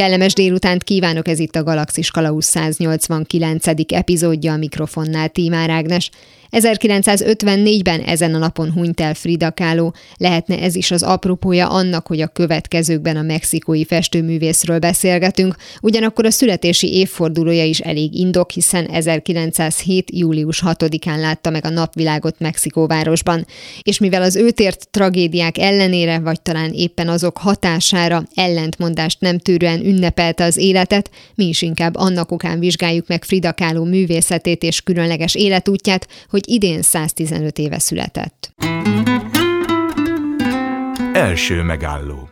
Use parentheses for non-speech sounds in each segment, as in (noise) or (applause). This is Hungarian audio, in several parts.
Kellemes délutánt kívánok, ez itt a Galaxis Kalauz 189. epizódja a mikrofonnál Tímár Ágnes. 1954-ben ezen a napon hunyt el Frida Kahlo, lehetne ez is az apropója annak, hogy a következőkben a mexikói festőművészről beszélgetünk, ugyanakkor a születési évfordulója is elég indok, hiszen 1907. július 6-án látta meg a napvilágot Mexikóvárosban, és mivel az őt ért tragédiák ellenére, vagy talán éppen azok hatására ellentmondást nem tűrően ünnepelte az életet, mi is inkább annak okán vizsgáljuk meg Frida Kahlo művészetét és különleges életútját, hogy idén 115 éve született. Első megálló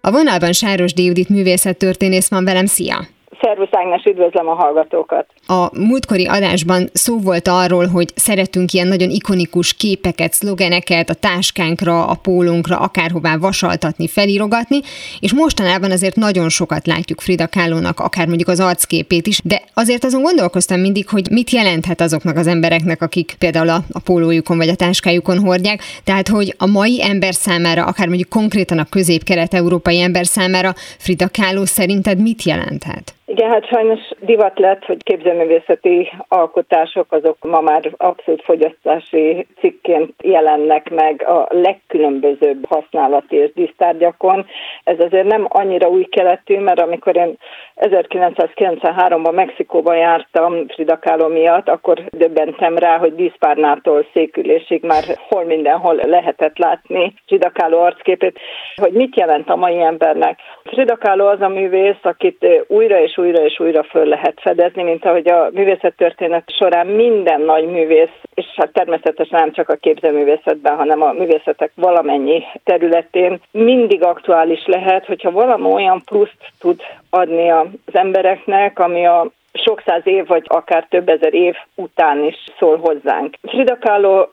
A vonalban Sáros Déudit művészettörténész van velem, szia! Szervusz Ágnes, üdvözlöm a hallgatókat! A múltkori adásban szó volt arról, hogy szeretünk ilyen nagyon ikonikus képeket, szlogeneket a táskánkra, a pólónkra, akárhová vasaltatni, felirogatni, és mostanában azért nagyon sokat látjuk Frida Kahlo-nak, akár mondjuk az arcképét is, de azért azon gondolkoztam mindig, hogy mit jelenthet azoknak az embereknek, akik például a, a pólójukon vagy a táskájukon hordják, tehát hogy a mai ember számára, akár mondjuk konkrétan a közép-kelet-európai ember számára Frida Kahlo szerinted mit jelenthet? Igen, hát sajnos divat lett, hogy képzőművészeti alkotások azok ma már abszolút fogyasztási cikként jelennek meg a legkülönbözőbb használati és dísztárgyakon. Ez azért nem annyira új keletű, mert amikor én 1993-ban Mexikóban jártam Frida Kahlo miatt, akkor döbbentem rá, hogy díszpárnától székülésig már hol mindenhol lehetett látni Frida Kahlo arcképét, hogy mit jelent a mai embernek. Frida Kahlo az a művész, akit újra és újra és újra föl lehet fedezni, mint ahogy a művészettörténet során minden nagy művész, és hát természetesen nem csak a képzőművészetben, hanem a művészetek valamennyi területén mindig aktuális lehet, hogyha valami olyan pluszt tud adni az embereknek, ami a sok száz év, vagy akár több ezer év után is szól hozzánk. Frida Kahlo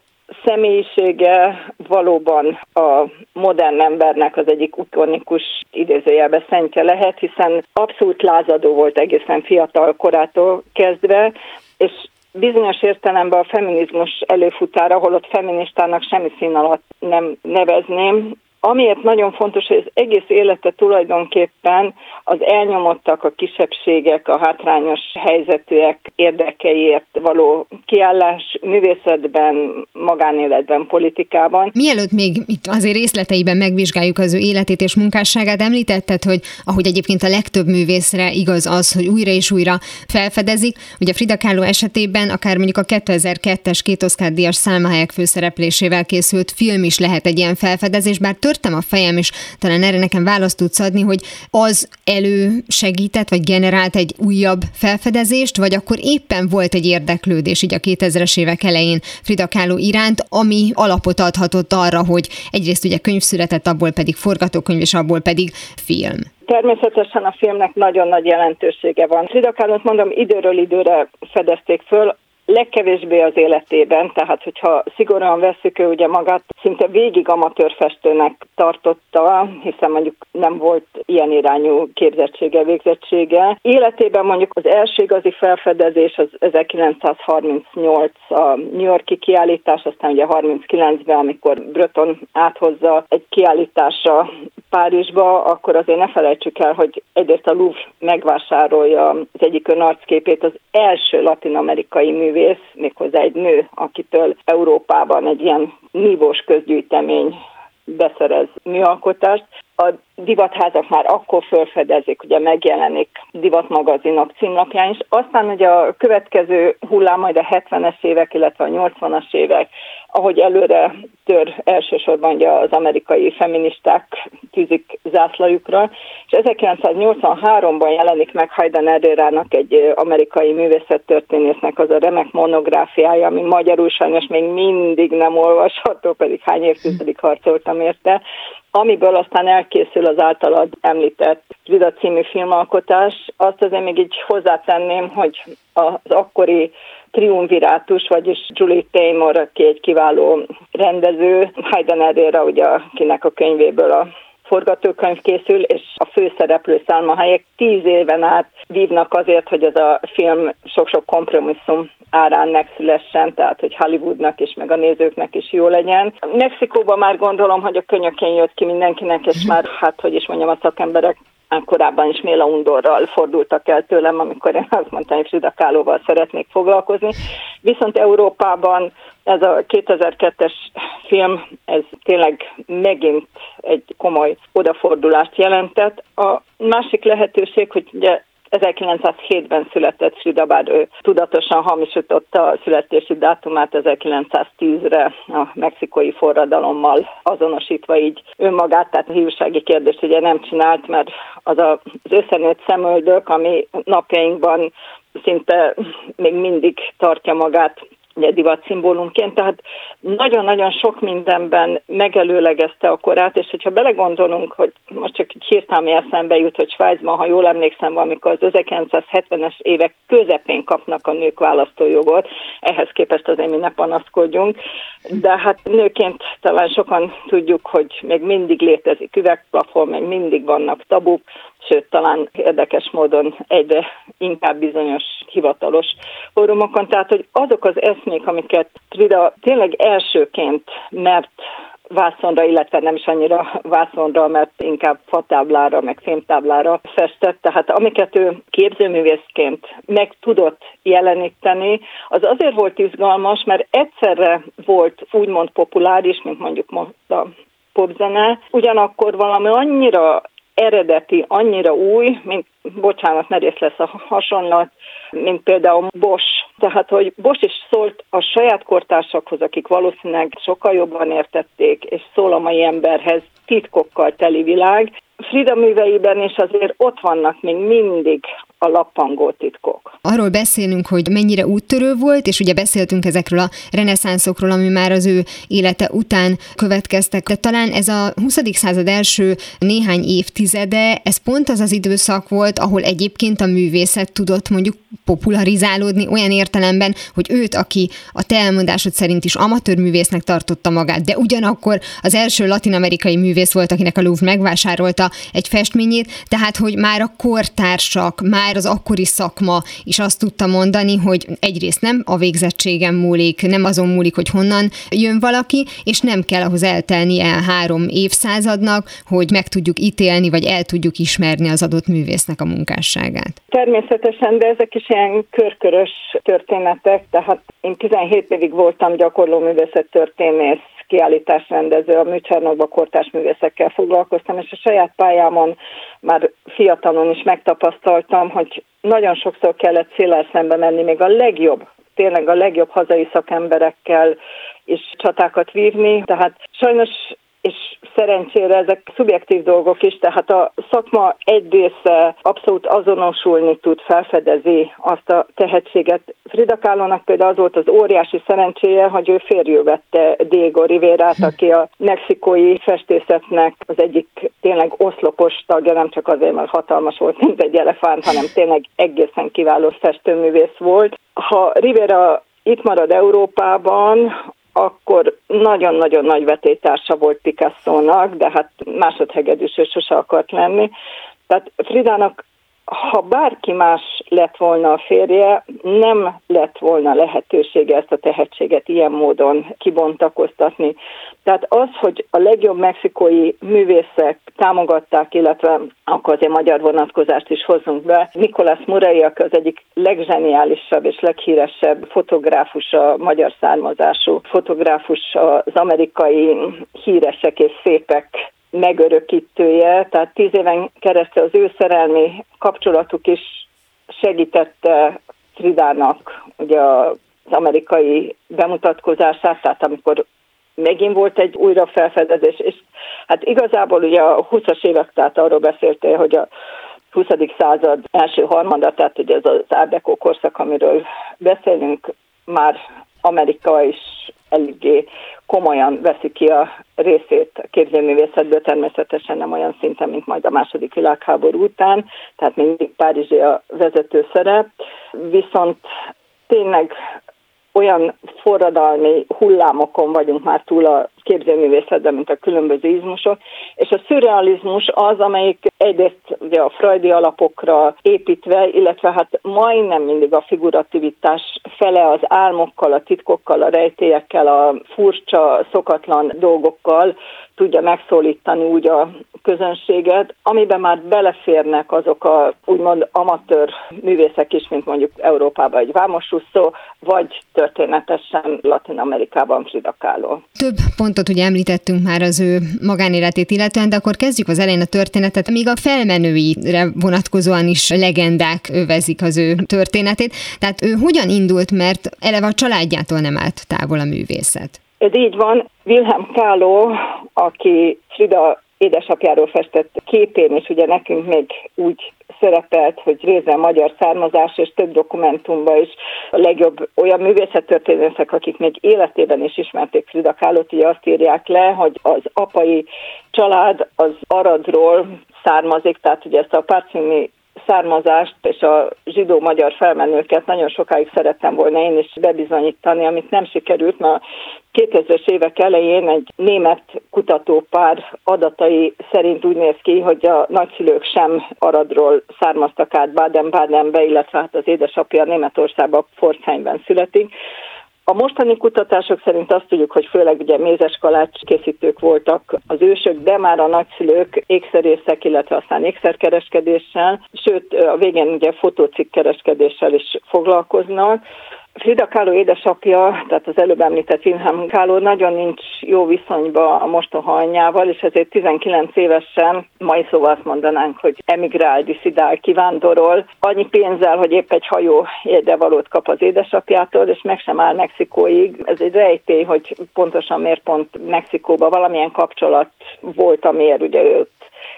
személyisége valóban a modern embernek az egyik ikonikus idézőjelbe szentje lehet, hiszen abszolút lázadó volt egészen fiatal korától kezdve, és bizonyos értelemben a feminizmus előfutára, holott feministának semmi szín alatt nem nevezném, Amiért nagyon fontos, hogy az egész élete tulajdonképpen az elnyomottak, a kisebbségek, a hátrányos helyzetűek érdekeiért való kiállás művészetben, magánéletben, politikában. Mielőtt még itt azért részleteiben megvizsgáljuk az ő életét és munkásságát, említetted, hogy ahogy egyébként a legtöbb művészre igaz az, hogy újra és újra felfedezik, hogy a Frida Kahlo esetében akár mondjuk a 2002-es két Oscar díjas Salma főszereplésével készült film is lehet egy ilyen felfedezés, bár tört törtem a fejem, és talán erre nekem választ tudsz adni, hogy az elő segített, vagy generált egy újabb felfedezést, vagy akkor éppen volt egy érdeklődés így a 2000-es évek elején Frida Kahlo iránt, ami alapot adhatott arra, hogy egyrészt ugye könyv született, abból pedig forgatókönyv, és abból pedig film. Természetesen a filmnek nagyon nagy jelentősége van. Frida Kahlo-t mondom, időről időre fedezték föl, legkevésbé az életében, tehát hogyha szigorúan veszük, ő ugye magát szinte végig amatőrfestőnek tartotta, hiszen mondjuk nem volt ilyen irányú képzettsége, végzettsége. Életében mondjuk az első igazi felfedezés az 1938 a New Yorki kiállítás, aztán ugye 39-ben, amikor Breton áthozza egy kiállításra Párizsba, akkor azért ne felejtsük el, hogy egyrészt a Louvre megvásárolja az egyik ön arcképét, az első latin-amerikai művész, méghozzá egy nő, akitől Európában egy ilyen nívós közgyűjtemény beszerez műalkotást. A divatházak már akkor felfedezik, ugye megjelenik divatmagazinok címlapján is. Aztán ugye a következő hullám majd a 70-es évek, illetve a 80-as évek, ahogy előre tör elsősorban ugye az amerikai feministák tűzik zászlajukra, és 1983-ban jelenik meg Hayden Herrera-nak egy amerikai művészettörténésznek az a remek monográfiája, ami magyarul sajnos még mindig nem olvasható, pedig hány évtizedig harcoltam érte, amiből aztán elkészül az általad említett Frida című filmalkotás. Azt azért még így hozzátenném, hogy az akkori triumvirátus, vagyis Julie Taymor, aki egy kiváló rendező, Hayden Herrera, ugye, akinek a könyvéből a forgatókönyv készül, és a főszereplő Salma Hayek tíz éven át vívnak azért, hogy ez a film sok-sok kompromisszum árán megszülessen, tehát hogy Hollywoodnak is, meg a nézőknek is jó legyen. Mexikóban már gondolom, hogy a könyökén jött ki mindenkinek, és már, hát hogy is mondjam, a szakemberek korábban is Méla Undorral fordultak el tőlem, amikor én azt mondtam, hogy Frida Kahlo-val szeretnék foglalkozni. Viszont Európában ez a 2002-es film, ez tényleg megint egy komoly odafordulást jelentett. A másik lehetőség, hogy ugye 1907-ben született Frida, bár ő tudatosan hamisította a születési dátumát 1910-re a mexikói forradalommal azonosítva így önmagát, tehát a hívsági kérdést ugye nem csinált, mert az az összenőtt szemöldök, ami napjainkban szinte még mindig tartja magát divat szimbólumként, tehát nagyon-nagyon sok mindenben megelőlegezte a korát, és hogyha belegondolunk, hogy most csak egy hirtelmi eszembe jut, hogy Svájcban, ha jól emlékszem, valamikor az 1970-es évek közepén kapnak a nők választójogot, ehhez képest azért mi ne panaszkodjunk, de hát nőként talán sokan tudjuk, hogy még mindig létezik üvegplafon, még mindig vannak tabuk, sőt talán érdekes módon egyre inkább bizonyos hivatalos fórumokon. Tehát, hogy azok az eszmék, amiket Frida tényleg elsőként mert vászonra, illetve nem is annyira vászonra, mert inkább fatáblára, meg fémtáblára festett. Tehát amiket ő képzőművészként meg tudott jeleníteni, az azért volt izgalmas, mert egyszerre volt úgymond populáris, mint mondjuk most a popzene, ugyanakkor valami annyira eredeti, annyira új, mint, bocsánat, merész lesz a hasonlat, mint például Bosch. Tehát, hogy Bosch is szólt a saját kortársakhoz, akik valószínűleg sokkal jobban értették, és szól a mai emberhez titkokkal teli világ, Frida műveiben is azért ott vannak még mindig a lappangó titkok. Arról beszélünk, hogy mennyire úttörő volt, és ugye beszéltünk ezekről a reneszánszokról, ami már az ő élete után következtek, de talán ez a 20. század első néhány évtizede, ez pont az az időszak volt, ahol egyébként a művészet tudott mondjuk popularizálódni olyan értelemben, hogy őt, aki a te elmondásod szerint is amatőr művésznek tartotta magát, de ugyanakkor az első latinamerikai művész volt, akinek a Louvre megvásárolta egy festményét, tehát hogy már a kortársak, már az akkori szakma is azt tudta mondani, hogy egyrészt nem a végzettségem múlik, nem azon múlik, hogy honnan jön valaki, és nem kell ahhoz eltelni el három évszázadnak, hogy meg tudjuk ítélni, vagy el tudjuk ismerni az adott művésznek a munkásságát. Természetesen, de ezek is ilyen körkörös történetek, tehát én 17 évig voltam gyakorló művészet történész, kiállításrendező, a műcsarnokban kortárs művészekkel foglalkoztam, és a saját pályámon már fiatalon is megtapasztaltam, hogy nagyon sokszor kellett széles szembe menni, még a legjobb tényleg a legjobb hazai szakemberekkel is csatákat vívni. Tehát sajnos és szerencsére ezek szubjektív dolgok is, tehát a szakma egy része abszolút azonosulni tud, felfedezi azt a tehetséget. Frida Kahlo-nak például az volt az óriási szerencséje, hogy ő férjül vette Diego Rivérát, aki a mexikói festészetnek az egyik tényleg oszlopos tagja, nem csak azért, mert hatalmas volt, mint egy elefánt, hanem tényleg egészen kiváló festőművész volt. Ha Rivera itt marad Európában, akkor nagyon-nagyon nagy vetétársa volt Picasso-nak, de hát másodhegedűs ő sose akart lenni. Tehát Fridának ha bárki más lett volna a férje, nem lett volna lehetősége ezt a tehetséget ilyen módon kibontakoztatni. Tehát az, hogy a legjobb mexikói művészek támogatták, illetve akkor azért magyar vonatkozást is hozunk be, Nikolás Murai, aki az egyik legzseniálisabb és leghíresebb fotográfus, a magyar származású fotográfus az amerikai híresek és szépek megörökítője, tehát tíz éven keresztül az ő szerelmi kapcsolatuk is segítette Fridának ugye az amerikai bemutatkozását, tehát amikor megint volt egy újra felfedezés, és hát igazából ugye a 20-as évek, tehát arról beszéltél, hogy a 20. század első harmada, tehát ugye ez az Art korszak, amiről beszélünk, már Amerika is eléggé komolyan veszi ki a részét a képzőművészetből, természetesen nem olyan szinten, mint majd a második világháború után, tehát mindig Párizsi a vezető szerep, viszont tényleg olyan forradalmi hullámokon vagyunk már túl a képzőművészetben, mint a különböző izmusok, és a szürrealizmus az, amelyik egyrészt ugye a frajdi alapokra építve, illetve hát majdnem mindig a figurativitás fele az álmokkal, a titkokkal, a rejtélyekkel, a furcsa, szokatlan dolgokkal tudja megszólítani úgy a közönséget, amiben már beleférnek azok a úgymond amatőr művészek is, mint mondjuk Európában egy Vámos Russo, vagy történetesen Latin Amerikában Frida Kahlo. Több pontot ugye említettünk már az ő magánéletét illetően, de akkor kezdjük az elején a történetet. Még a felmenőire vonatkozóan is legendák övezik az ő történetét. Tehát ő hogyan indult, mert eleve a családjától nem állt távol a művészet? Ez így van. Wilhelm Kahlo, aki Frida édesapjáról festett képén, és ugye nekünk még úgy szerepelt, hogy részben magyar származás, és több dokumentumban is a legjobb olyan művészettörténészek, akik még életében is ismerték Frida Kahlo-t, ugye azt írják le, hogy az apai család az Aradról származik, tehát ugye ezt a Párcimi származást és a zsidó-magyar felmenőket nagyon sokáig szerettem volna én is bebizonyítani, amit nem sikerült, mert 2000-es évek elején egy német kutatópár adatai szerint úgy néz ki, hogy a nagyszülők sem Aradról származtak át Baden-Badenbe, illetve hát az édesapja Németországban Pforzheimben születik, a mostani kutatások szerint azt tudjuk, hogy főleg ugye mézes kalács készítők voltak az ősök, de már a nagyszülők ékszerészek, illetve aztán ékszerkereskedéssel, sőt a végén ugye fotócikkereskedéssel is foglalkoznak. Frida Kahlo édesapja, tehát az előbb említett Wilhelm Kahlo nagyon nincs jó viszonyba a mostoha anyjával, és ezért 19 évesen, mai szóval azt mondanánk, hogy emigrál, diszidál, kivándorol, annyi pénzzel, hogy épp egy hajó jegyevalót kap az édesapjától, és meg sem áll Mexikóig. Ez egy rejtély, hogy pontosan miért pont Mexikóban valamilyen kapcsolat volt, amiért ugye őt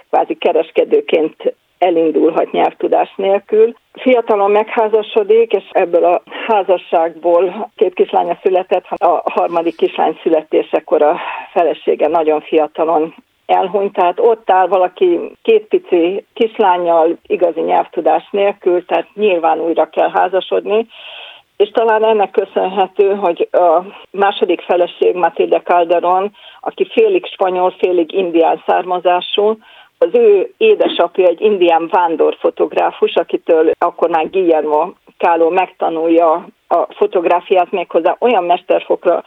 kvázi kereskedőként elindulhat nyelvtudás nélkül. Fiatalon megházasodik, és ebből a házasságból két kislánya született, a harmadik kislány születésekor a felesége nagyon fiatalon elhunyt, tehát ott áll valaki két pici kislányjal, igazi nyelvtudás nélkül, tehát nyilván újra kell házasodni, és talán ennek köszönhető, hogy a második feleség Matilde Calderon, aki félig spanyol, félig indián származású, az ő édesapja egy indián vándorfotográfus, akitől akkor már Guillermo Káló megtanulja a fotográfiát méghozzá olyan mesterfokra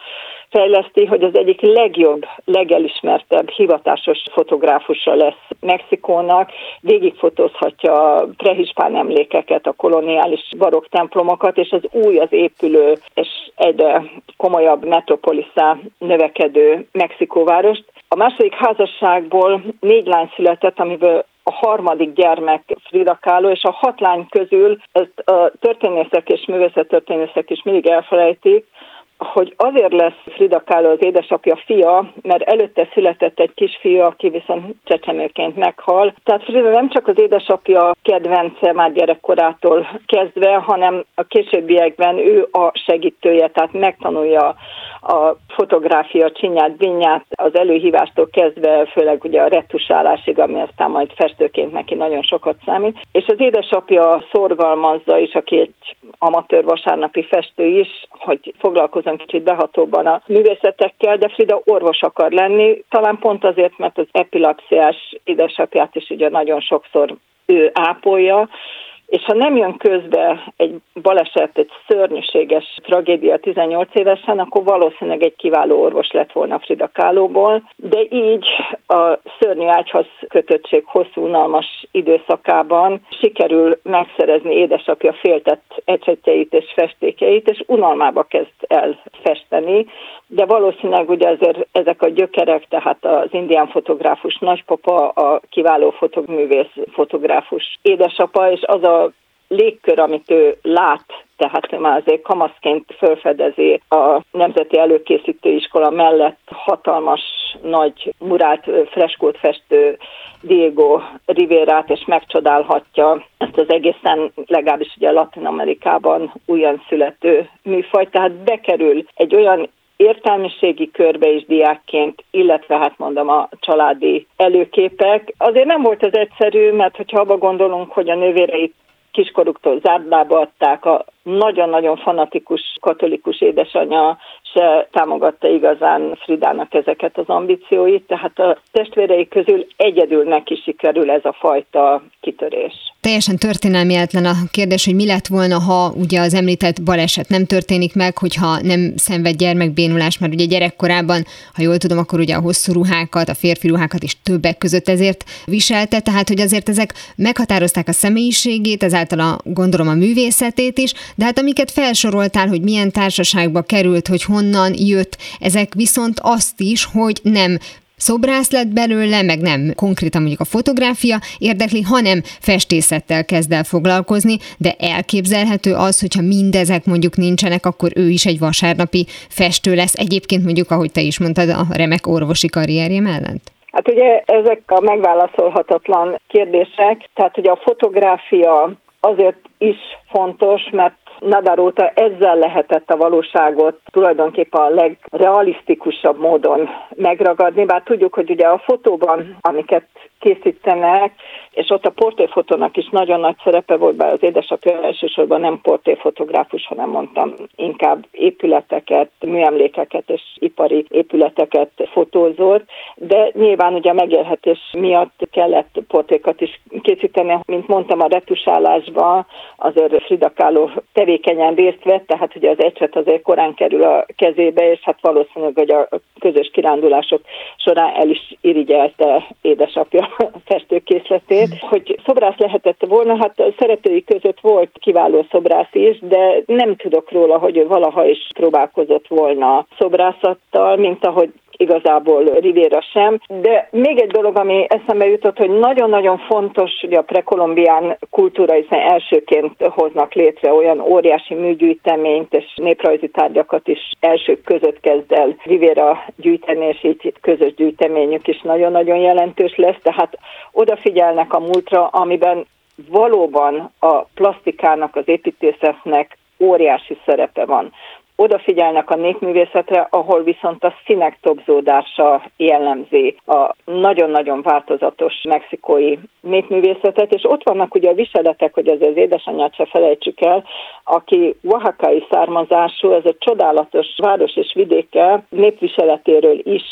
fejleszti, hogy az egyik legjobb, legelismertebb hivatásos fotográfusa lesz Mexikónak. Végigfotózhatja prehispán emlékeket, a koloniális barokk templomokat, és az új, az épülő és egyre komolyabb metropoliszá növekedő Mexikóvárost. A második házasságból négy lány született, amiből a harmadik gyermek Frida Kahlo, és a hat lány közül ezt a történészek és művészettörténészek is mindig elfelejtik, hogy azért lesz Frida Kahlo az édesapja fia, mert előtte született egy kisfiú, aki viszont csecsemőként meghal. Tehát Frida nem csak az édesapja kedvence már gyerekkorától kezdve, hanem a későbbiekben ő a segítője, tehát megtanulja a fotográfia csinyát, binyát az előhívástól kezdve, főleg ugye a retusálásig, ami aztán majd festőként neki nagyon sokat számít. És az édesapja szorgalmazza is, aki egy amatőr vasárnapi festő is, hogy foglalkozom kicsit behatóban a művészetekkel, de Frida orvos akar lenni, talán pont azért, mert az epilepsziás édesapját is ugye nagyon sokszor ő ápolja, és ha nem jön közbe egy baleset, egy szörnyűséges tragédia 18 évesen, akkor valószínűleg egy kiváló orvos lett volna Frida Kahlo-ból, de így a szörnyű ágyhoz kötöttség hosszú unalmas időszakában sikerül megszerezni édesapja féltett ecsetjeit és festékeit, és unalmába kezd el festeni, de valószínűleg ugye azért ezek a gyökerek, tehát az indián fotográfus nagypapa, a kiváló fotogművész fotográfus édesapa, és az a légkör, amit ő lát, tehát ő már azért kamaszként felfedezi a Nemzeti Előkészítő Iskola mellett hatalmas nagy murált freskót festő Diego Rivérát, és megcsodálhatja ezt az egészen, legalábbis ugye Latin Amerikában újon születő műfajt, tehát bekerül egy olyan értelmiségi körbe is diákként, illetve hát mondom a családi előképek. Azért nem volt ez egyszerű, mert hogyha abba gondolunk, hogy a nővéreit kiskoruktól zárdlába adták, a nagyon-nagyon fanatikus katolikus édesanyja se támogatta igazán Fridának ezeket az ambícióit, tehát a testvérei közül egyedül neki sikerül ez a fajta kitörés. Teljesen történelmietlen a kérdés, hogy mi lett volna, ha ugye az említett baleset nem történik meg, hogyha nem szenved gyermekbénulás, mert ugye gyerekkorában, ha jól tudom, akkor ugye a hosszú ruhákat, a férfi ruhákat is többek között ezért viselte, tehát hogy azért ezek meghatározták a személyiségét, ezáltal a, gondolom a művészetét is, de hát amiket felsoroltál, hogy milyen társaságba került, hogy honnan jött, ezek viszont azt is, hogy nem szobrász lett belőle, meg nem konkrétan mondjuk a fotográfia érdekli, hanem festészettel kezd el foglalkozni, de elképzelhető az, hogyha mindezek mondjuk nincsenek, akkor ő is egy vasárnapi festő lesz. Egyébként mondjuk, ahogy te is mondtad, a remek orvosi karrierje mellett. Hát ugye ezek a megválaszolhatatlan kérdések, tehát hogy a fotográfia azért is fontos, mert Nadar óta ezzel lehetett a valóságot tulajdonképpen a legrealisztikusabb módon megragadni, bár tudjuk, hogy ugye a fotóban, amiket készítenek, és ott a portréfotónak is nagyon nagy szerepe volt, bár az édesapja elsősorban nem portréfotográfus, hanem mondtam inkább épületeket, műemlékeket és ipari épületeket fotózott, de nyilván ugye a megélhetés miatt kellett portrékat is készíteni, mint mondtam a retusálásban, azért Frida Kahlo tevékenyen részt vett, tehát ugye az ecset azért korán kerül a kezébe, és hát valószínűleg, hogy a közös kirándulások során el is irigyelte édesapja festőkészletét. Hogy szobrász lehetett volna, hát a szeretői között volt kiváló szobrász is, de nem tudok róla, hogy ő valaha is próbálkozott volna szobrászattal, mint ahogy igazából Riviera sem. De még egy dolog, ami eszembe jutott, hogy nagyon-nagyon fontos, hogy a prekolumbián kultúra, hiszen elsőként hoznak létre olyan óriási műgyűjteményt és néprajzi tárgyakat is elsők között kezd el Riviera gyűjteni, és így közös gyűjteményük is nagyon-nagyon jelentős lesz, tehát odafigyelnek a múltra, amiben valóban a plastikának, az építészetnek óriási szerepe van odafigyelnek a népművészetre, ahol viszont a színek tobzódása jellemzi a nagyon-nagyon változatos mexikói népművészetet, és ott vannak ugye a viseletek, hogy az az édesanyját se felejtsük el, aki oaxakai származású, ez a csodálatos város és vidéke népviseletéről is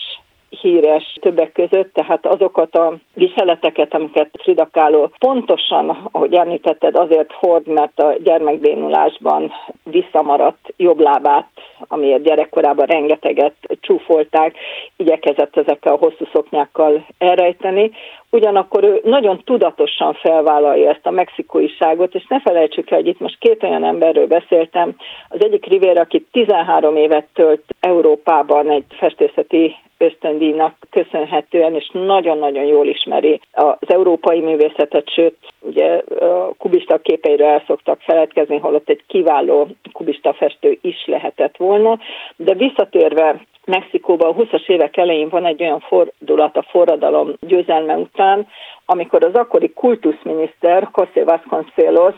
híres többek között, tehát azokat a viseleteket, amiket Frida Kahlo pontosan, ahogy említetted, azért hord, mert a gyermekbénulásban visszamaradt jobb lábát, amiért gyerekkorában rengeteget csúfolták, igyekezett ezekkel a hosszú szoknyákkal elrejteni. Ugyanakkor ő nagyon tudatosan felvállalja ezt a mexikóiságot, és ne felejtsük el, hogy itt most két olyan emberről beszéltem. Az egyik Rivera, aki 13 évet tölt Európában egy festészeti ösztöndíjnak köszönhetően, és nagyon-nagyon jól ismeri az európai művészetet, sőt, ugye a kubista képeiről el szoktak feledkezni, holott egy kiváló kubista festő is lehetett volna, de visszatérve Mexikóban a 20-as évek elején van egy olyan fordulat a forradalom győzelme után, amikor az akkori kultuszminiszter José Vasconcelos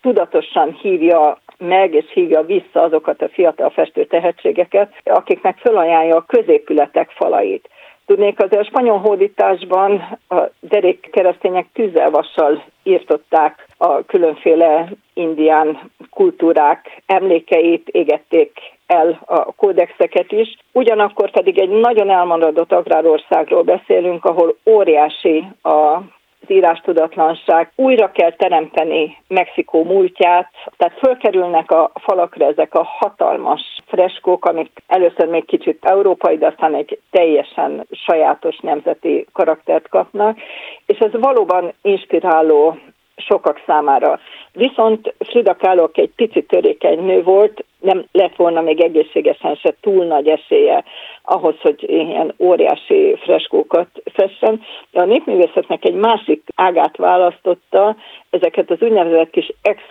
tudatosan hívja meg és hívja vissza azokat a fiatal festő tehetségeket, akiknek felajánlja a középületek falait. Tudnék, azért a spanyol hódításban a derék keresztények tűzelvassal írtották a különféle indián kultúrák emlékeit, égették el a kódexeket is. Ugyanakkor pedig egy nagyon elmaradott agrárországról beszélünk, ahol óriási a az írástudatlanság, újra kell teremteni Mexikó múltját, tehát fölkerülnek a falakra ezek a hatalmas freskók, amik először még kicsit európai, de aztán egy teljesen sajátos nemzeti karaktert kapnak, és ez valóban inspiráló sokak számára. Viszont Frida Kahlo egy picit törékeny nő volt, nem lett volna még egészségesen se túl nagy esélye ahhoz, hogy ilyen óriási freskókat fessen. A népművészetnek egy másik ágát választotta, ezeket az úgynevezett kis ex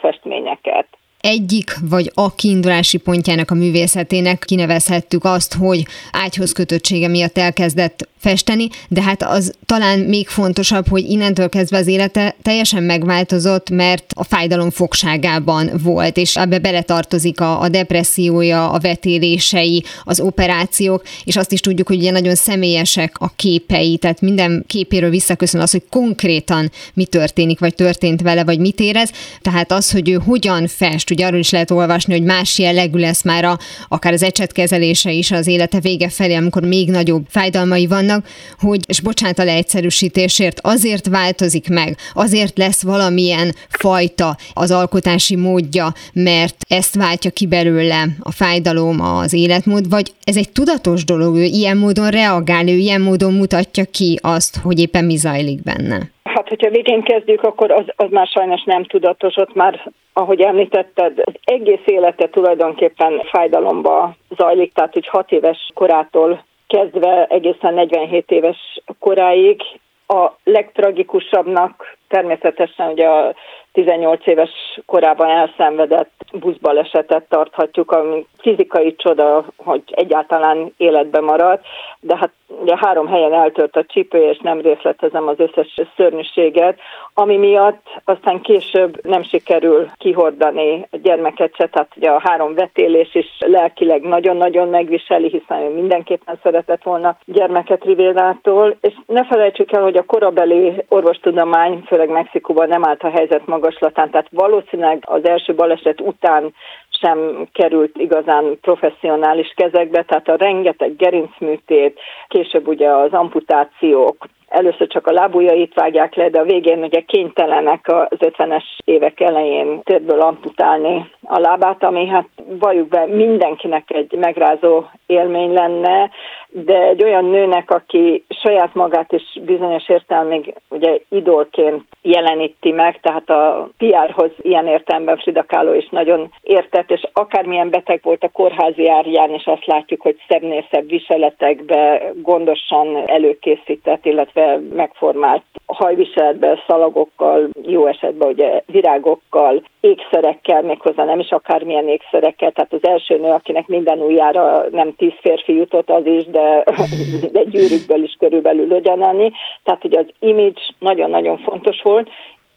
festményeket egyik vagy a kiindulási pontjának a művészetének kinevezhettük azt, hogy ágyhoz kötöttsége miatt elkezdett festeni, de hát az talán még fontosabb, hogy innentől kezdve az élete teljesen megváltozott, mert a fájdalom fogságában volt, és ebbe beletartozik a, a depressziója, a vetélései, az operációk, és azt is tudjuk, hogy ugye nagyon személyesek a képei, tehát minden képéről visszaköszön az, hogy konkrétan mi történik, vagy történt vele, vagy mit érez, tehát az, hogy ő hogyan fest, most ugye arról is lehet olvasni, hogy más jellegű lesz már a, akár az ecsetkezelése is az élete vége felé, amikor még nagyobb fájdalmai vannak, hogy, és bocsánat a leegyszerűsítésért, azért változik meg, azért lesz valamilyen fajta az alkotási módja, mert ezt váltja ki belőle a fájdalom, az életmód, vagy ez egy tudatos dolog, ő ilyen módon reagál, ő ilyen módon mutatja ki azt, hogy éppen mi zajlik benne? Hát, hogyha végén kezdjük, akkor az, az már sajnos nem tudatos, ott már, ahogy említetted, az egész élete tulajdonképpen fájdalomba zajlik, tehát hogy hat éves korától kezdve egészen 47 éves koráig. A legtragikusabbnak természetesen ugye a 18 éves korában elszenvedett buszbalesetet tarthatjuk, ami fizikai csoda, hogy egyáltalán életbe maradt, de hát ugye három helyen eltört a csípő, és nem részletezem az összes szörnyűséget, ami miatt aztán később nem sikerül kihordani a gyermeket se, tehát ugye a három vetélés is lelkileg nagyon-nagyon megviseli, hiszen ő mindenképpen szeretett volna gyermeket Rivérától, és ne felejtsük el, hogy a korabeli orvostudomány, főleg Mexikóban nem állt a helyzet magaslatán, tehát valószínűleg az első baleset után sem került igazán professzionális kezekbe, tehát a rengeteg gerincműtét, később ugye az amputációk, először csak a lábujjait vágják le, de a végén ugye kénytelenek az 50-es évek elején térből amputálni a lábát, ami hát valljuk be mindenkinek egy megrázó élmény lenne, de egy olyan nőnek, aki saját magát is bizonyos értelmig ugye idolként jeleníti meg, tehát a PR-hoz ilyen értelemben Frida Kahlo is nagyon értett, és akármilyen beteg volt a kórházi árján, és azt látjuk, hogy szebbnél szebb viseletekbe gondosan előkészített, illetve megformált hajviseletbe, szalagokkal, jó esetben ugye virágokkal, ékszerekkel, méghozzá nem is akármilyen ékszerekkel, tehát az első nő, akinek minden újjára nem tíz férfi jutott az is, de, (laughs) de gyűrűkből is körülbelül ugyanannyi. Tehát ugye az image nagyon-nagyon fontos volt,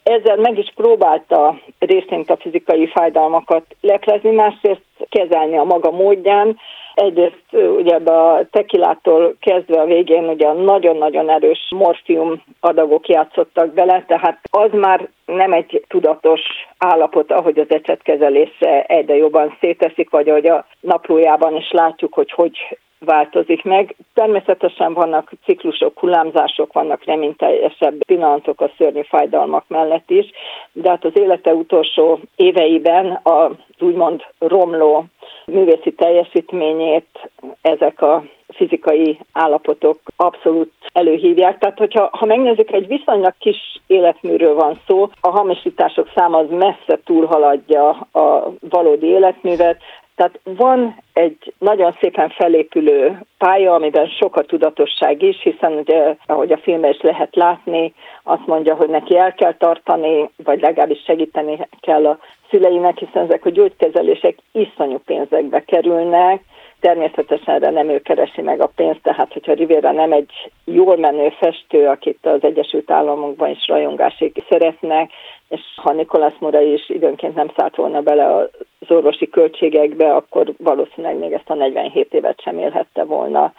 ezzel meg is próbálta részint a fizikai fájdalmakat leklezni, másrészt kezelni a maga módján. Egyrészt ugye a tekilától kezdve a végén ugye nagyon-nagyon erős morfium adagok játszottak bele, tehát az már nem egy tudatos állapot, ahogy az ecsetkezelése egyre jobban széteszik, vagy ahogy a naplójában is látjuk, hogy hogy változik meg. Természetesen vannak ciklusok, hullámzások, vannak reményteljesebb pillanatok a szörnyű fájdalmak mellett is, de hát az élete utolsó éveiben az úgymond romló művészi teljesítményét ezek a fizikai állapotok abszolút előhívják. Tehát, hogyha ha megnézzük, egy viszonylag kis életműről van szó, a hamisítások száma az messze túlhaladja a valódi életművet, tehát van egy nagyon szépen felépülő pálya, amiben sok a tudatosság is, hiszen ugye, ahogy a filmben is lehet látni, azt mondja, hogy neki el kell tartani, vagy legalábbis segíteni kell a szüleinek, hiszen ezek a gyógykezelések iszonyú pénzekbe kerülnek, természetesen erre nem ő keresi meg a pénzt, tehát hogyha Rivera nem egy jól menő festő, akit az Egyesült Államokban is rajongásig szeretnek, és ha Nikolász Mura is időnként nem szállt volna bele az orvosi költségekbe, akkor valószínűleg még ezt a 47 évet sem élhette volna.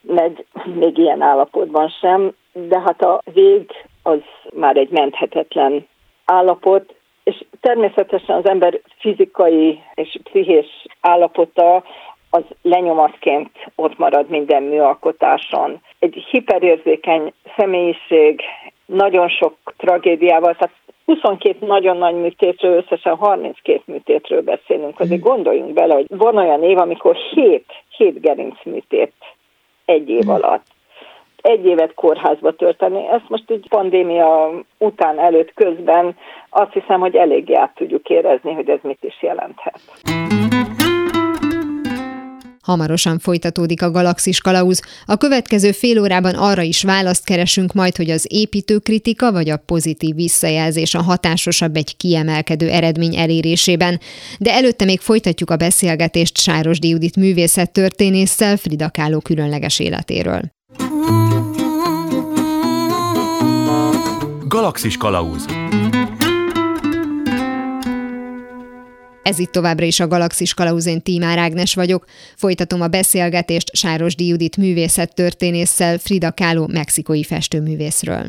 Meg még ilyen állapotban sem, de hát a vég az már egy menthetetlen állapot, és természetesen az ember fizikai és pszichés állapota az lenyomatként ott marad minden műalkotáson. Egy hiperérzékeny személyiség, nagyon sok tragédiával, tehát 22 nagyon nagy műtétről, összesen 32 műtétről beszélünk. Azért hmm. gondoljunk bele, hogy van olyan év, amikor 7, 7 gerincműtét egy év hmm. alatt egy évet kórházba tölteni. Ezt most így pandémia után, előtt, közben azt hiszem, hogy eléggé át tudjuk érezni, hogy ez mit is jelenthet. Hamarosan folytatódik a Galaxis Kalauz. A következő fél órában arra is választ keresünk majd, hogy az építőkritika vagy a pozitív visszajelzés a hatásosabb egy kiemelkedő eredmény elérésében. De előtte még folytatjuk a beszélgetést Sáros Judit művészettörténésszel Frida Kahlo különleges életéről. Galaxis Kalauz Ez itt továbbra is a Galaxis Kalauzén Tímár Ágnes vagyok. Folytatom a beszélgetést Sáros Judit művészettörténésszel Frida Kahlo mexikói festőművészről.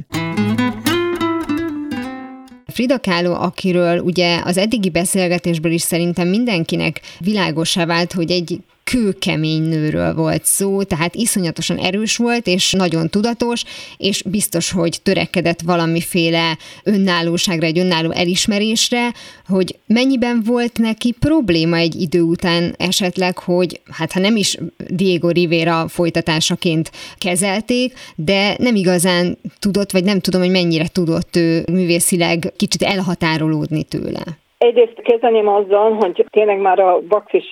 Frida Kahlo, akiről ugye az eddigi beszélgetésből is szerintem mindenkinek világosá vált, hogy egy kőkemény nőről volt szó, tehát iszonyatosan erős volt, és nagyon tudatos, és biztos, hogy törekedett valamiféle önállóságra, egy önálló elismerésre, hogy mennyiben volt neki probléma egy idő után esetleg, hogy hát ha nem is Diego Rivera folytatásaként kezelték, de nem igazán tudott, vagy nem tudom, hogy mennyire tudott ő művészileg kicsit elhatárolódni tőle. Egyrészt kezdeném azzal, hogy tényleg már a Bakfis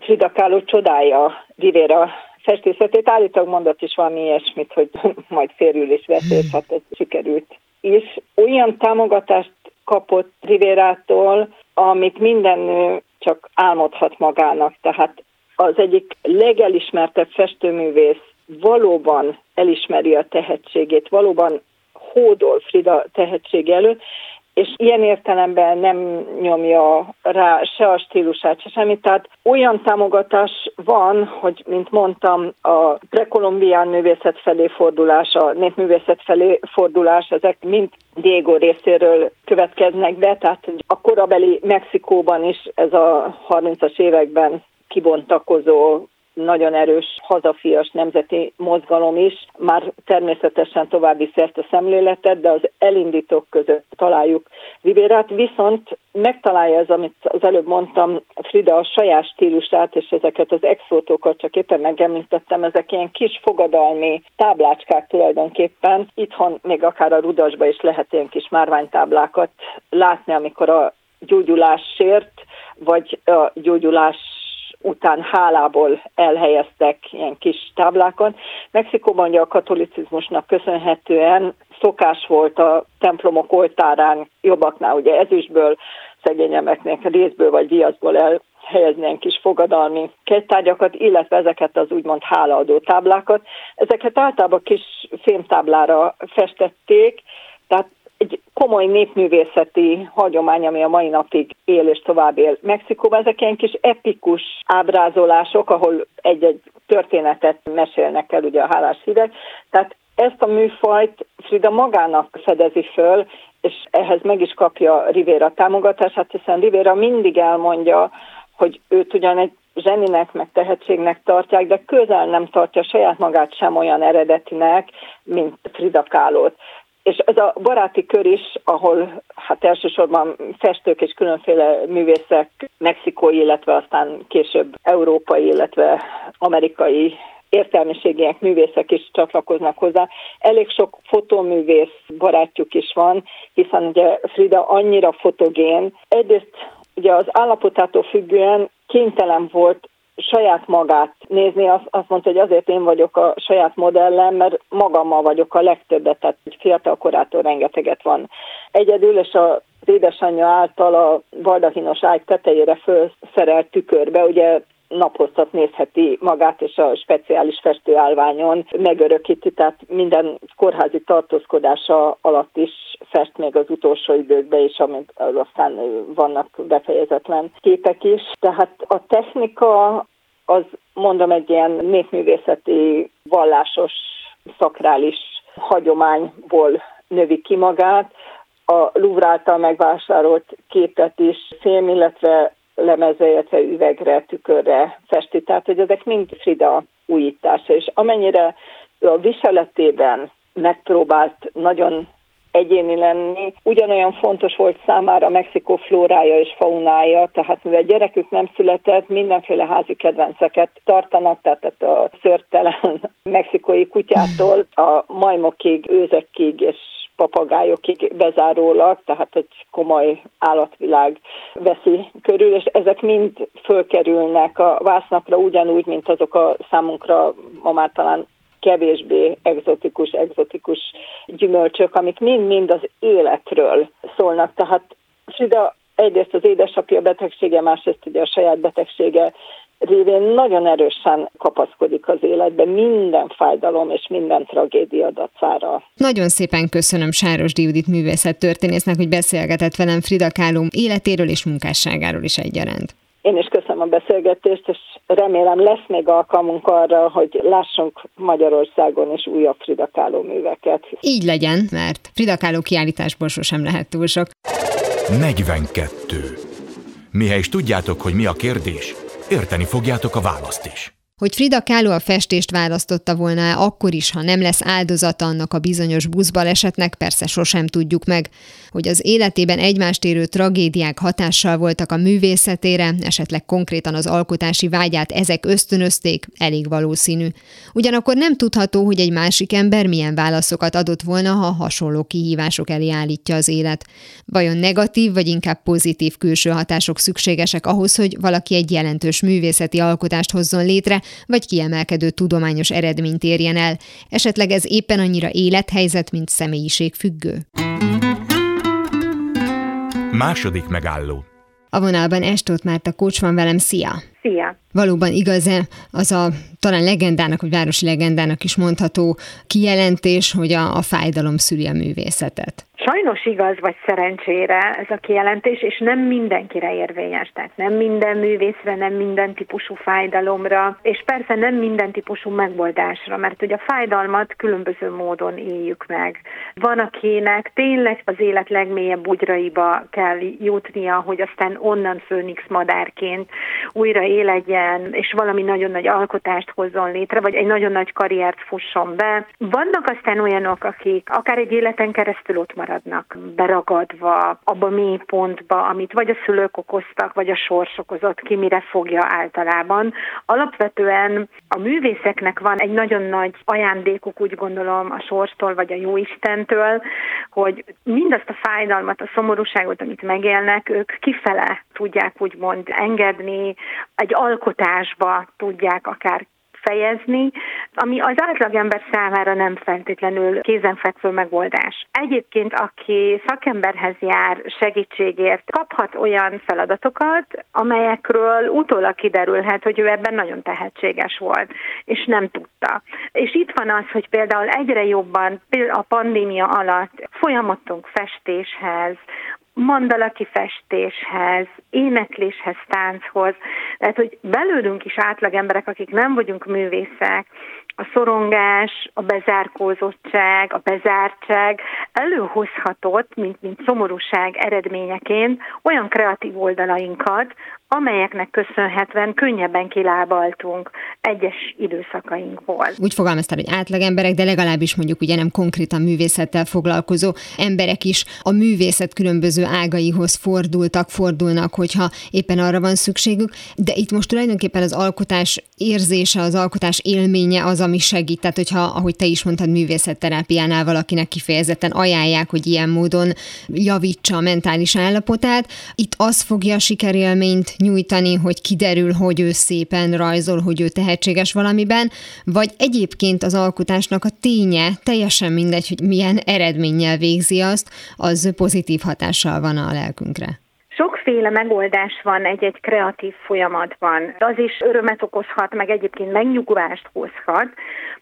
Frida Kahlo csodálja Rivera festészetét. Állítólag mondott is valami ilyesmit, hogy (laughs) majd férül és vesz, és hát ez sikerült. És olyan támogatást kapott Riverától, amit minden nő csak álmodhat magának. Tehát az egyik legelismertebb festőművész valóban elismeri a tehetségét, valóban hódol Frida tehetség előtt, és ilyen értelemben nem nyomja rá se a stílusát, se semmit. Tehát olyan támogatás van, hogy, mint mondtam, a prekolumbián művészet felé fordulás, a népművészet felé fordulás, ezek mind Diego részéről következnek be, tehát a korabeli Mexikóban is ez a 30-as években kibontakozó nagyon erős hazafias nemzeti mozgalom is. Már természetesen további szert a szemléletet, de az elindítók között találjuk Rivérát, viszont megtalálja ez, amit az előbb mondtam, Frida a saját stílusát, és ezeket az exótókat csak éppen megemlítettem, ezek ilyen kis fogadalmi táblácskák tulajdonképpen. Itthon még akár a Rudasba is lehet ilyen kis márványtáblákat látni, amikor a gyógyulásért, vagy a gyógyulás után hálából elhelyeztek ilyen kis táblákon. Mexikóban a katolicizmusnak köszönhetően szokás volt a templomok oltárán jobbaknál ugye ezüstből, szegényemeknek részből vagy viaszból el helyezni ilyen kis fogadalmi kegytárgyakat, illetve ezeket az úgymond hálaadó táblákat. Ezeket általában kis fémtáblára festették, tehát egy komoly népművészeti hagyomány, ami a mai napig él és tovább él Mexikóban. Ezek ilyen kis epikus ábrázolások, ahol egy-egy történetet mesélnek el ugye a hálás hívek. Tehát ezt a műfajt Frida magának fedezi föl, és ehhez meg is kapja Rivera támogatását, hiszen Rivera mindig elmondja, hogy őt ugyan egy zseninek, meg tehetségnek tartják, de közel nem tartja saját magát sem olyan eredetinek, mint Frida Kahlo-t. És ez a baráti kör is, ahol hát elsősorban festők és különféle művészek, mexikói, illetve aztán később európai, illetve amerikai értelmiségiek, művészek is csatlakoznak hozzá. Elég sok fotóművész barátjuk is van, hiszen ugye Frida annyira fotogén. Egyrészt ugye az állapotától függően kénytelen volt saját magát nézni, azt, azt mondta, hogy azért én vagyok a saját modellem, mert magammal vagyok a legtöbbet, tehát fiatal korától rengeteget van egyedül, és a az édesanyja által a baldahinos ágy tetejére felszerelt tükörbe, ugye naphosszat nézheti magát, és a speciális festőállványon megörökíti, tehát minden kórházi tartózkodása alatt is fest még az utolsó időkben is, amint aztán vannak befejezetlen képek is. Tehát a technika az mondom egy ilyen népművészeti, vallásos, szakrális hagyományból növi ki magát. A Louvre által megvásárolt képet is film, illetve lemeze, illetve üvegre, tükörre festi. Tehát, hogy ezek mind Frida újítása, és amennyire a viseletében megpróbált nagyon egyéni lenni. Ugyanolyan fontos volt számára Mexikó flórája és faunája, tehát mivel gyerekük nem született, mindenféle házi kedvenceket tartanak, tehát a szörtelen (laughs) mexikói kutyától a majmokig, őzekig és papagájokig bezárólag, tehát egy komoly állatvilág veszi körül, és ezek mind fölkerülnek a vásznapra ugyanúgy, mint azok a számunkra ma már talán kevésbé egzotikus, egzotikus gyümölcsök, amik mind-mind az életről szólnak. Tehát Frida egyrészt az édesapja betegsége, másrészt ugye a saját betegsége révén nagyon erősen kapaszkodik az életbe minden fájdalom és minden tragédia dacára. Nagyon szépen köszönöm Sáros Judit művészettörténésznek, hogy beszélgetett velem Frida Kahlo életéről és munkásságáról is egyaránt. Én is köszönöm a beszélgetést, és remélem lesz még alkalmunk arra, hogy lássunk Magyarországon is újabb Frida Kahlo műveket. Így legyen, mert Frida Kahlo kiállításból sosem lehet túl sok. 42. Mihely is tudjátok, hogy mi a kérdés, érteni fogjátok a választ is. Hogy Frida Kahlo a festést választotta volna akkor is, ha nem lesz áldozata annak a bizonyos buszbalesetnek, persze sosem tudjuk meg. Hogy az életében egymást érő tragédiák hatással voltak a művészetére, esetleg konkrétan az alkotási vágyát ezek ösztönözték, elég valószínű. Ugyanakkor nem tudható, hogy egy másik ember milyen válaszokat adott volna, ha hasonló kihívások elé állítja az élet. Vajon negatív vagy inkább pozitív külső hatások szükségesek ahhoz, hogy valaki egy jelentős művészeti alkotást hozzon létre, vagy kiemelkedő tudományos eredményt érjen el. Esetleg ez éppen annyira élethelyzet, mint személyiség függő. Második megálló. A vonalban Estót Márta Kocs van velem, szia! Szia! Valóban igaz-e az a talán legendának, vagy városi legendának is mondható kijelentés, hogy a, a fájdalom szüli a művészetet? Sajnos igaz, vagy szerencsére ez a kijelentés, és nem mindenkire érvényes, tehát nem minden művészre, nem minden típusú fájdalomra, és persze nem minden típusú megoldásra, mert ugye a fájdalmat különböző módon éljük meg. Van, akinek tényleg az élet legmélyebb bugyraiba kell jutnia, hogy aztán onnan főnix madárként újra élegyen, és valami nagyon nagy alkotást hozzon létre, vagy egy nagyon nagy karriert fusson be. Vannak aztán olyanok, akik akár egy életen keresztül ott maradnak, beragadva abba a mély pontba, amit vagy a szülők okoztak, vagy a sors okozott, ki mire fogja általában. Alapvetően a művészeknek van egy nagyon nagy ajándékuk, úgy gondolom, a sorstól, vagy a jóistentől, hogy mindazt a fájdalmat, a szomorúságot, amit megélnek, ők kifele tudják úgymond engedni, egy alkotásba tudják akár fejezni, ami az átlagember számára nem feltétlenül kézenfekvő megoldás. Egyébként, aki szakemberhez jár segítségért, kaphat olyan feladatokat, amelyekről utólag kiderülhet, hogy ő ebben nagyon tehetséges volt, és nem tudta. És itt van az, hogy például egyre jobban a pandémia alatt folyamodtunk festéshez, mandala kifestéshez, énekléshez, tánchoz. Tehát, hogy belőlünk is átlag emberek, akik nem vagyunk művészek, a szorongás, a bezárkózottság, a bezártság előhozhatott, mint, mint szomorúság eredményeként olyan kreatív oldalainkat, amelyeknek köszönhetően könnyebben kilábaltunk egyes időszakainkból. Úgy fogalmaztál, hogy átlagemberek, de legalábbis mondjuk ugye nem konkrétan művészettel foglalkozó emberek is a művészet különböző ágaihoz fordultak, fordulnak, hogyha éppen arra van szükségük, de itt most tulajdonképpen az alkotás érzése, az alkotás élménye az, ami segít. Tehát, hogyha, ahogy te is mondtad, művészetterápiánál valakinek kifejezetten ajánlják, hogy ilyen módon javítsa a mentális állapotát, itt az fogja a sikerélményt nyújtani, hogy kiderül, hogy ő szépen rajzol, hogy ő tehetséges valamiben, vagy egyébként az alkotásnak a ténye, teljesen mindegy, hogy milyen eredménnyel végzi azt, az pozitív hatással van a lelkünkre. Sokféle megoldás van egy-egy kreatív folyamatban. Az is örömet okozhat, meg egyébként megnyugvást hozhat.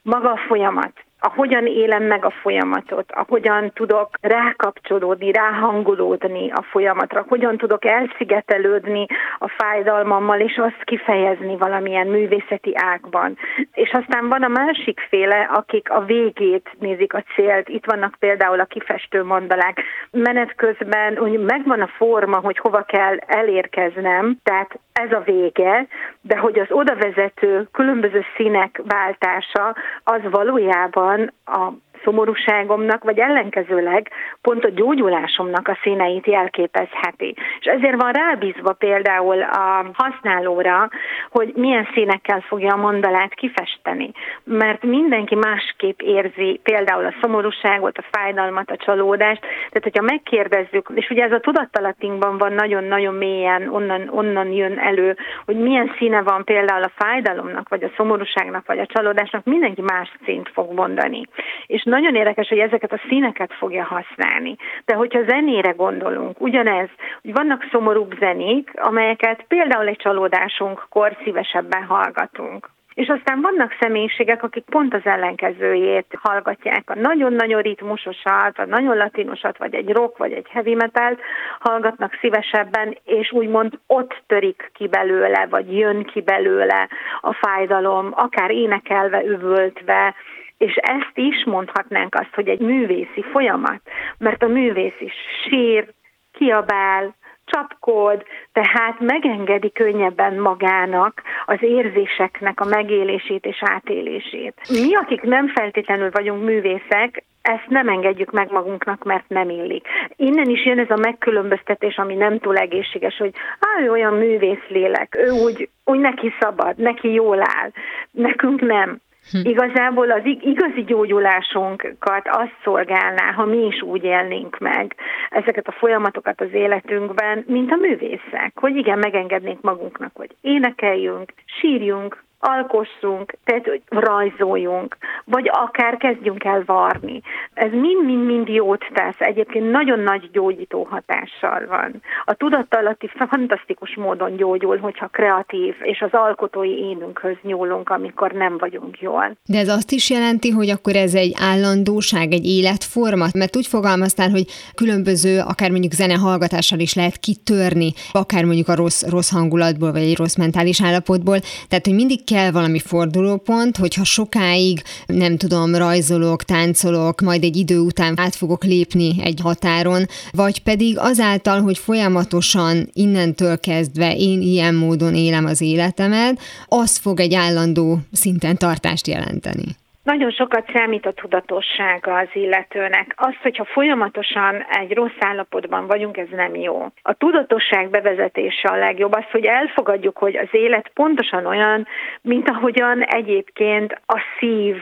Maga a folyamat ahogyan élem meg a folyamatot, ahogyan tudok rákapcsolódni, ráhangolódni a folyamatra, hogyan tudok elszigetelődni a fájdalmammal, és azt kifejezni valamilyen művészeti ágban. És aztán van a másik féle, akik a végét nézik a célt. Itt vannak például a kifestő mandalák. Menet közben úgy megvan a forma, hogy hova kell elérkeznem, tehát ez a vége, de hogy az oda vezető különböző színek váltása, az valójában a szomorúságomnak, vagy ellenkezőleg pont a gyógyulásomnak a színeit jelképezheti. És ezért van rábízva például a használóra, hogy milyen színekkel fogja a mandalát kifesteni. Mert mindenki másképp érzi például a szomorúságot, a fájdalmat, a csalódást. Tehát, hogyha megkérdezzük, és ugye ez a tudattalattinkban van nagyon-nagyon mélyen, onnan, onnan jön elő, hogy milyen színe van például a fájdalomnak, vagy a szomorúságnak, vagy a csalódásnak, mindenki más színt fog mondani. És nagyon érdekes, hogy ezeket a színeket fogja használni. De hogyha zenére gondolunk, ugyanez, hogy vannak szomorúbb zenék, amelyeket például egy csalódásunkkor szívesebben hallgatunk. És aztán vannak személyiségek, akik pont az ellenkezőjét hallgatják. A nagyon-nagyon ritmusosat, a nagyon latinosat, vagy egy rock, vagy egy heavy metal hallgatnak szívesebben, és úgymond ott törik ki belőle, vagy jön ki belőle a fájdalom, akár énekelve, üvöltve, és ezt is mondhatnánk azt, hogy egy művészi folyamat, mert a művész is sír, kiabál, csapkod, tehát megengedi könnyebben magának az érzéseknek a megélését és átélését. Mi, akik nem feltétlenül vagyunk művészek, ezt nem engedjük meg magunknak, mert nem illik. Innen is jön ez a megkülönböztetés, ami nem túl egészséges, hogy á, ő olyan művész lélek, ő úgy, úgy neki szabad, neki jól áll, nekünk nem. Hm. Igazából az igazi gyógyulásunkat azt szolgálná, ha mi is úgy élnénk meg ezeket a folyamatokat az életünkben, mint a művészek, hogy igen, megengednénk magunknak, hogy énekeljünk, sírjunk, alkossunk, tehát hogy rajzoljunk, vagy akár kezdjünk el varni. Ez mind-mind-mind jót tesz, egyébként nagyon nagy gyógyító hatással van. A tudattalatti fantasztikus módon gyógyul, hogyha kreatív és az alkotói énünkhöz nyúlunk, amikor nem vagyunk jól. De ez azt is jelenti, hogy akkor ez egy állandóság, egy életforma? Mert úgy fogalmaztál, hogy különböző, akár mondjuk zenehallgatással is lehet kitörni, akár mondjuk a rossz, rossz hangulatból, vagy egy rossz mentális állapotból. Tehát, hogy mindig kell valami fordulópont, hogyha sokáig, nem tudom, rajzolok, táncolok, majd egy idő után át fogok lépni egy határon, vagy pedig azáltal, hogy folyamatosan innentől kezdve én ilyen módon élem az életemet, az fog egy állandó szinten tartást jelenteni. Nagyon sokat számít a tudatossága az illetőnek. Az, hogyha folyamatosan egy rossz állapotban vagyunk, ez nem jó. A tudatosság bevezetése a legjobb. Az, hogy elfogadjuk, hogy az élet pontosan olyan, mint ahogyan egyébként a szív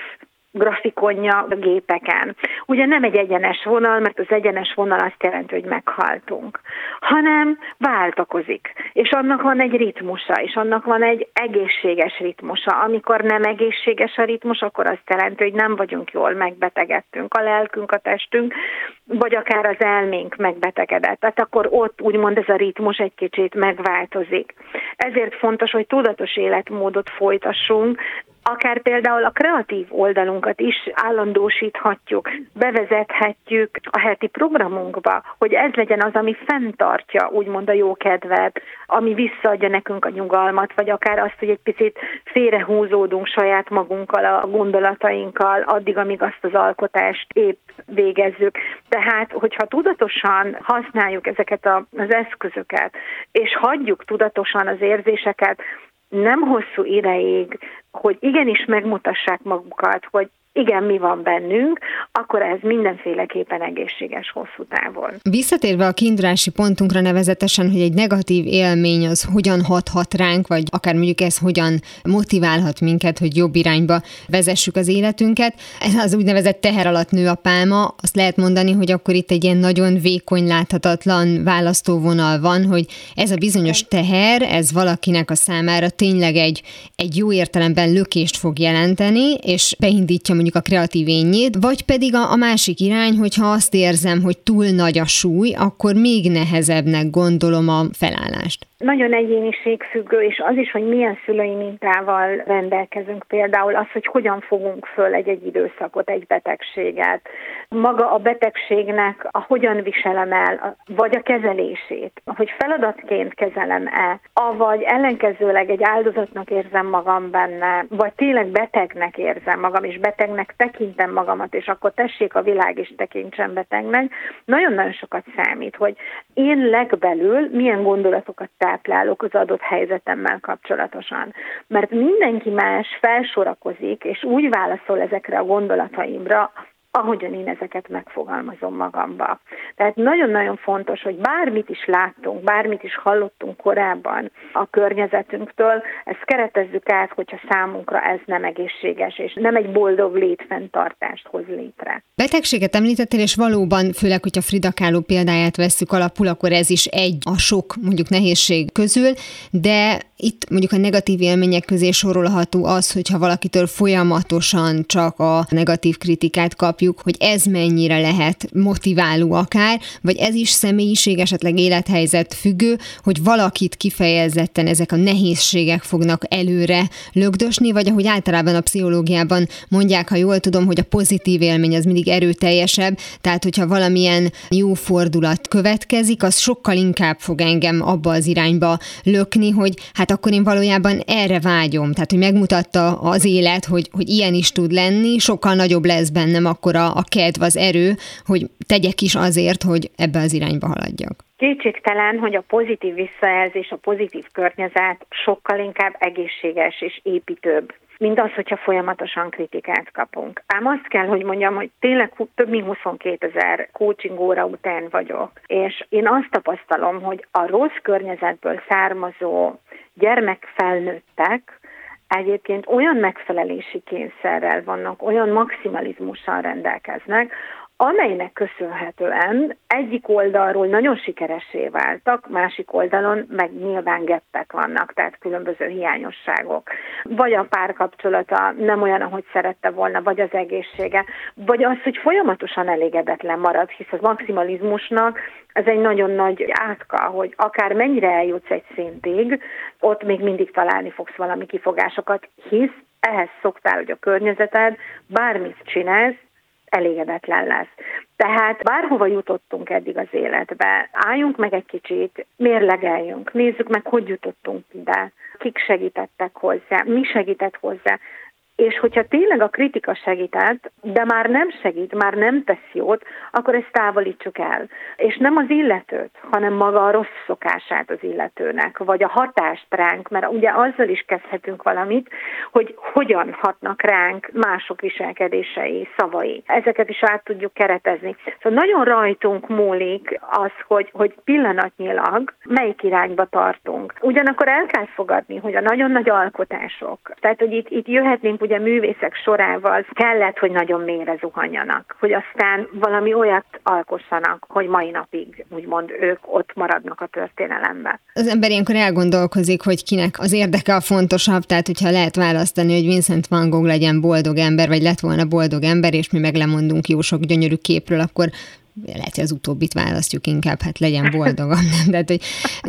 grafikonja a gépeken. Ugye nem egy egyenes vonal, mert az egyenes vonal azt jelenti, hogy meghaltunk, hanem váltakozik, és annak van egy ritmusa, és annak van egy egészséges ritmusa. Amikor nem egészséges a ritmus, akkor azt jelenti, hogy nem vagyunk jól, megbetegedtünk a lelkünk, a testünk, vagy akár az elménk megbetegedett. Tehát akkor ott úgymond ez a ritmus egy kicsit megváltozik. Ezért fontos, hogy tudatos életmódot folytassunk, akár például a kreatív oldalunkat is állandósíthatjuk, bevezethetjük a heti programunkba, hogy ez legyen az, ami fenntartja úgymond a jó kedvet, ami visszaadja nekünk a nyugalmat, vagy akár azt, hogy egy picit félrehúzódunk saját magunkkal, a gondolatainkkal, addig, amíg azt az alkotást épp végezzük. Tehát, hogyha tudatosan használjuk ezeket az eszközöket, és hagyjuk tudatosan az érzéseket, nem hosszú ideig, hogy igenis megmutassák magukat, hogy igen, mi van bennünk, akkor ez mindenféleképpen egészséges hosszú távon. Visszatérve a kiindulási pontunkra nevezetesen, hogy egy negatív élmény az hogyan hathat ránk, vagy akár mondjuk ez hogyan motiválhat minket, hogy jobb irányba vezessük az életünket. Ez az úgynevezett teher alatt nő a pálma. Azt lehet mondani, hogy akkor itt egy ilyen nagyon vékony, láthatatlan választóvonal van, hogy ez a bizonyos teher, ez valakinek a számára tényleg egy, egy jó értelemben lökést fog jelenteni, és beindítja mondjuk a kreatív ényét, vagy pedig a, a másik irány, hogyha azt érzem, hogy túl nagy a súly, akkor még nehezebbnek gondolom a felállást. Nagyon egyéniségfüggő, és az is, hogy milyen szülői mintával rendelkezünk. Például az, hogy hogyan fogunk föl egy-egy időszakot, egy betegséget. Maga a betegségnek a hogyan viselem el, vagy a kezelését. Hogy feladatként kezelem-e, avagy ellenkezőleg egy áldozatnak érzem magam benne, vagy tényleg betegnek érzem magam, és betegnek tekintem magamat, és akkor tessék a világ is tekintsen betegnek. Nagyon-nagyon sokat számít, hogy én legbelül milyen gondolatokat táplálok az adott helyzetemmel kapcsolatosan. Mert mindenki más felsorakozik, és úgy válaszol ezekre a gondolataimra, ahogyan én ezeket megfogalmazom magamba. Tehát nagyon-nagyon fontos, hogy bármit is láttunk, bármit is hallottunk korábban a környezetünktől, ezt keretezzük át, hogyha számunkra ez nem egészséges, és nem egy boldog létfenntartást hoz létre. Betegséget említettél, és valóban, főleg, hogyha Frida Kahlo példáját veszük alapul, akkor ez is egy a sok mondjuk nehézség közül, de itt mondjuk a negatív élmények közé sorolható az, hogyha valakitől folyamatosan csak a negatív kritikát kapjuk, hogy ez mennyire lehet motiváló akár, vagy ez is személyiség, esetleg élethelyzet függő, hogy valakit kifejezetten ezek a nehézségek fognak előre lögdösni, vagy ahogy általában a pszichológiában mondják, ha jól tudom, hogy a pozitív élmény az mindig erőteljesebb, tehát hogyha valamilyen jó fordulat következik, az sokkal inkább fog engem abba az irányba lökni, hogy hát akkor én valójában erre vágyom. Tehát, hogy megmutatta az élet, hogy, hogy ilyen is tud lenni, sokkal nagyobb lesz bennem akkor akkora a kedv, az erő, hogy tegyek is azért, hogy ebbe az irányba haladjak. Kétségtelen, hogy a pozitív visszajelzés, a pozitív környezet sokkal inkább egészséges és építőbb mint az, hogyha folyamatosan kritikát kapunk. Ám azt kell, hogy mondjam, hogy tényleg több mint 22 ezer coaching óra után vagyok, és én azt tapasztalom, hogy a rossz környezetből származó gyermekfelnőttek, egyébként olyan megfelelési kényszerrel vannak, olyan maximalizmussal rendelkeznek, amelynek köszönhetően egyik oldalról nagyon sikeresé váltak, másik oldalon meg nyilván geppek vannak, tehát különböző hiányosságok. Vagy a párkapcsolata nem olyan, ahogy szerette volna, vagy az egészsége, vagy az, hogy folyamatosan elégedetlen marad, hisz az maximalizmusnak ez egy nagyon nagy átka, hogy akár mennyire eljutsz egy szintig, ott még mindig találni fogsz valami kifogásokat, hisz ehhez szoktál, hogy a környezeted bármit csinálsz, elégedetlen lesz. Tehát bárhova jutottunk eddig az életbe, álljunk meg egy kicsit, mérlegeljünk, nézzük meg, hogy jutottunk ide, kik segítettek hozzá, mi segített hozzá, és hogyha tényleg a kritika segített, de már nem segít, már nem tesz jót, akkor ezt távolítsuk el. És nem az illetőt, hanem maga a rossz szokását az illetőnek, vagy a hatást ránk, mert ugye azzal is kezdhetünk valamit, hogy hogyan hatnak ránk mások viselkedései, szavai. Ezeket is át tudjuk keretezni. Szóval nagyon rajtunk múlik az, hogy, hogy pillanatnyilag melyik irányba tartunk. Ugyanakkor el kell fogadni, hogy a nagyon nagy alkotások, tehát hogy itt, itt jöhetnénk ugye művészek sorával kellett, hogy nagyon mélyre zuhanjanak, hogy aztán valami olyat alkossanak, hogy mai napig úgymond ők ott maradnak a történelemben. Az ember ilyenkor elgondolkozik, hogy kinek az érdeke a fontosabb, tehát hogyha lehet választani, hogy Vincent van Gogh legyen boldog ember, vagy lett volna boldog ember, és mi meg lemondunk jó sok gyönyörű képről, akkor lehet, hogy az utóbbit választjuk inkább, hát legyen boldogam. De, de,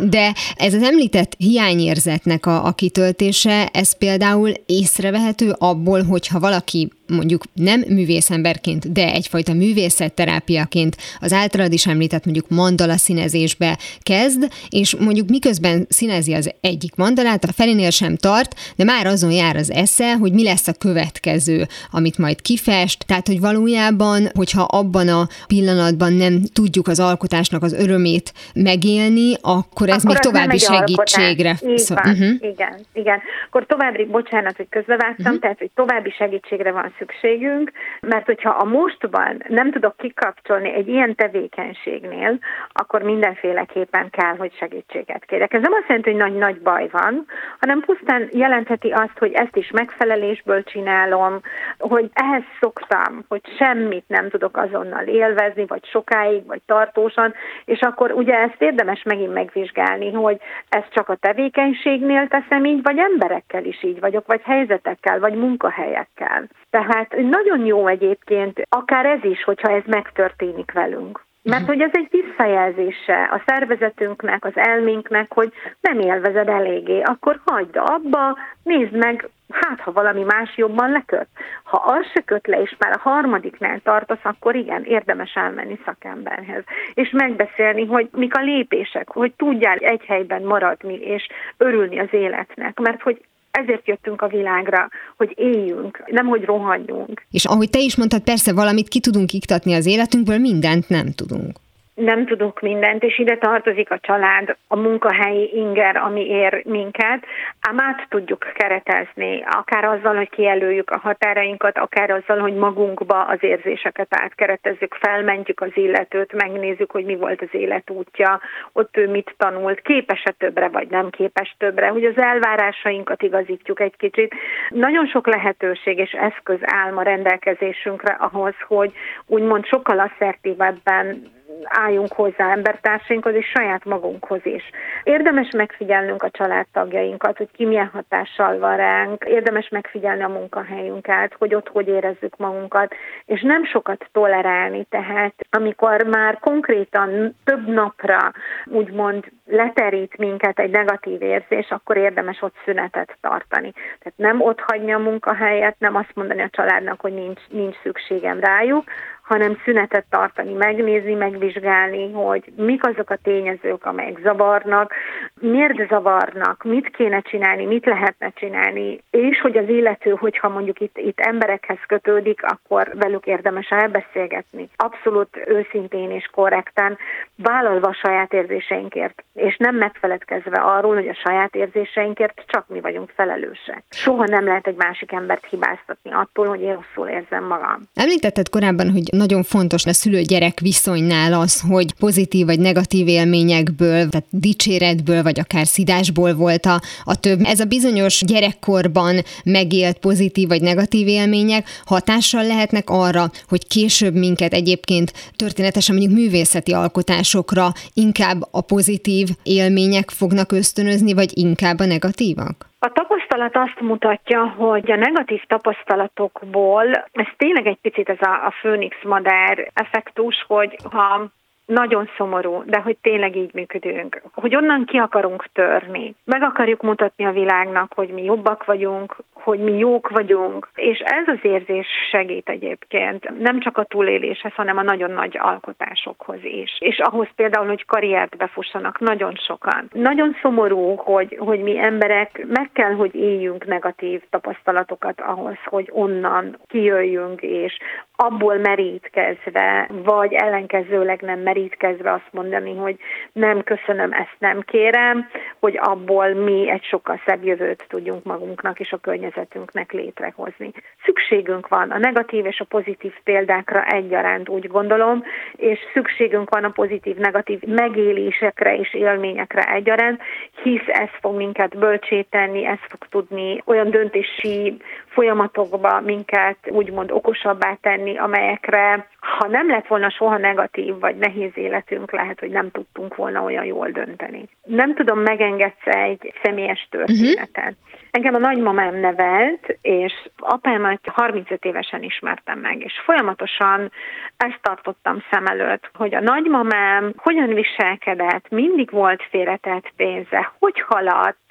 de ez az említett hiányérzetnek a, a kitöltése, ez például észrevehető abból, hogyha valaki mondjuk nem művészemberként, de egyfajta művészetterápiaként az általad is említett mondjuk mandala színezésbe kezd, és mondjuk miközben színezi az egyik mandalát, a felénél sem tart, de már azon jár az esze, hogy mi lesz a következő, amit majd kifest, tehát hogy valójában, hogyha abban a pillanatban nem tudjuk az alkotásnak az örömét megélni, akkor ez akkor még további segítségre. Így van, uh-huh. igen, igen. Akkor további, bocsánat, hogy közbevágtam, uh-huh. tehát hogy további segítségre van szükségünk, mert hogyha a mostban nem tudok kikapcsolni egy ilyen tevékenységnél, akkor mindenféleképpen kell, hogy segítséget kérek. Ez nem azt jelenti, hogy nagy-nagy baj van, hanem pusztán jelentheti azt, hogy ezt is megfelelésből csinálom, hogy ehhez szoktam, hogy semmit nem tudok azonnal élvezni, vagy sokáig, vagy tartósan, és akkor ugye ezt érdemes megint megvizsgálni, hogy ezt csak a tevékenységnél teszem így, vagy emberekkel is így vagyok, vagy helyzetekkel, vagy munkahelyekkel. Tehát nagyon jó egyébként, akár ez is, hogyha ez megtörténik velünk. Mert hogy ez egy visszajelzése a szervezetünknek, az elménknek, hogy nem élvezed eléggé, akkor hagyd abba, nézd meg, hát ha valami más jobban leköt. Ha az se köt le, és már a harmadiknál tartasz, akkor igen, érdemes elmenni szakemberhez. És megbeszélni, hogy mik a lépések, hogy tudjál egy helyben maradni, és örülni az életnek. Mert hogy ezért jöttünk a világra, hogy éljünk, nem hogy rohanjunk. És ahogy te is mondtad, persze valamit ki tudunk iktatni az életünkből, mindent nem tudunk nem tudunk mindent, és ide tartozik a család, a munkahelyi inger, ami ér minket, ám át tudjuk keretezni, akár azzal, hogy kijelöljük a határainkat, akár azzal, hogy magunkba az érzéseket átkeretezzük, felmentjük az illetőt, megnézzük, hogy mi volt az életútja, ott ő mit tanult, képes-e többre, vagy nem képes többre, hogy az elvárásainkat igazítjuk egy kicsit. Nagyon sok lehetőség és eszköz áll ma rendelkezésünkre ahhoz, hogy úgymond sokkal asszertívebben álljunk hozzá embertársainkhoz és saját magunkhoz is. Érdemes megfigyelnünk a családtagjainkat, hogy ki milyen hatással van ránk, érdemes megfigyelni a munkahelyünket, hogy ott hogy érezzük magunkat, és nem sokat tolerálni, tehát amikor már konkrétan több napra úgymond leterít minket egy negatív érzés, akkor érdemes ott szünetet tartani. Tehát nem ott hagyni a munkahelyet, nem azt mondani a családnak, hogy nincs, nincs szükségem rájuk, hanem szünetet tartani, megnézni, megvizsgálni, hogy mik azok a tényezők, amelyek zavarnak, miért zavarnak, mit kéne csinálni, mit lehetne csinálni, és hogy az illető, hogyha mondjuk itt, itt emberekhez kötődik, akkor velük érdemes elbeszélgetni. Abszolút őszintén és korrekten, vállalva a saját érzéseinkért, és nem megfeledkezve arról, hogy a saját érzéseinkért csak mi vagyunk felelősek. Soha nem lehet egy másik embert hibáztatni attól, hogy én rosszul érzem magam. Említetted korábban, hogy nagyon fontos a szülő-gyerek viszonynál az, hogy pozitív vagy negatív élményekből, tehát dicséretből, vagy akár szidásból volt a, a több. Ez a bizonyos gyerekkorban megélt pozitív vagy negatív élmények hatással lehetnek arra, hogy később minket egyébként történetesen mondjuk művészeti alkotásokra inkább a pozitív élmények fognak ösztönözni, vagy inkább a negatívak? A tapasztalat azt mutatja, hogy a negatív tapasztalatokból, ez tényleg egy picit ez a, a főnix madár effektus, hogy ha nagyon szomorú, de hogy tényleg így működünk, hogy onnan ki akarunk törni. Meg akarjuk mutatni a világnak, hogy mi jobbak vagyunk, hogy mi jók vagyunk, és ez az érzés segít egyébként nem csak a túléléshez, hanem a nagyon nagy alkotásokhoz is. És ahhoz például, hogy karriert befussanak nagyon sokan. Nagyon szomorú, hogy, hogy mi emberek meg kell, hogy éljünk negatív tapasztalatokat ahhoz, hogy onnan kijöjjünk, és abból merítkezve, vagy ellenkezőleg nem merítkezve azt mondani, hogy nem köszönöm, ezt nem kérem, hogy abból mi egy sokkal szebb jövőt tudjunk magunknak és a környezetünknek létrehozni. Szükségünk van a negatív és a pozitív példákra egyaránt, úgy gondolom, és szükségünk van a pozitív-negatív megélésekre és élményekre egyaránt, hisz ez fog minket bölcséteni, ez fog tudni olyan döntési folyamatokba minket úgymond okosabbá tenni, amelyekre ha nem lett volna soha negatív vagy nehéz életünk, lehet, hogy nem tudtunk volna olyan jól dönteni. Nem tudom, megengedsz egy személyes történetet. Uh-huh. Engem a nagymamám nevelt, és apámat 35 évesen ismertem meg, és folyamatosan ezt tartottam szem előtt, hogy a nagymamám hogyan viselkedett, mindig volt félretett pénze, hogy haladt,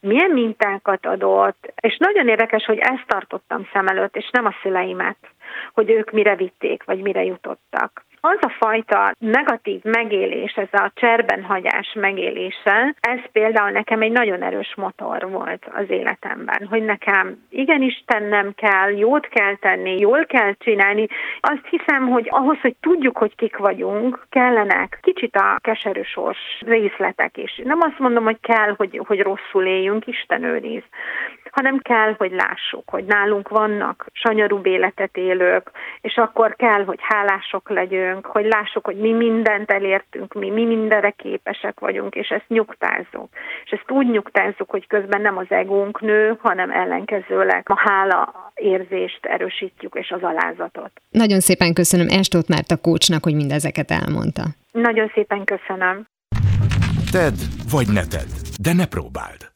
milyen mintákat adott, és nagyon érdekes, hogy ezt tartottam szem előtt, és nem a szüleimet, hogy ők mire vitték, vagy mire jutottak az a fajta negatív megélés, ez a cserben hagyás megélése, ez például nekem egy nagyon erős motor volt az életemben, hogy nekem igenis tennem kell, jót kell tenni, jól kell csinálni. Azt hiszem, hogy ahhoz, hogy tudjuk, hogy kik vagyunk, kellenek kicsit a keserű sors részletek is. Nem azt mondom, hogy kell, hogy, hogy rosszul éljünk, Isten őriz, hanem kell, hogy lássuk, hogy nálunk vannak sanyarú életet élők, és akkor kell, hogy hálások legyünk, hogy lássuk, hogy mi mindent elértünk, mi, mi mindenre képesek vagyunk, és ezt nyugtázzuk. És ezt úgy nyugtázzuk, hogy közben nem az egónk nő, hanem ellenkezőleg a hála érzést erősítjük, és az alázatot. Nagyon szépen köszönöm Estót Márta kócsnak, hogy mindezeket elmondta. Nagyon szépen köszönöm. Ted vagy ne tedd, de ne próbáld.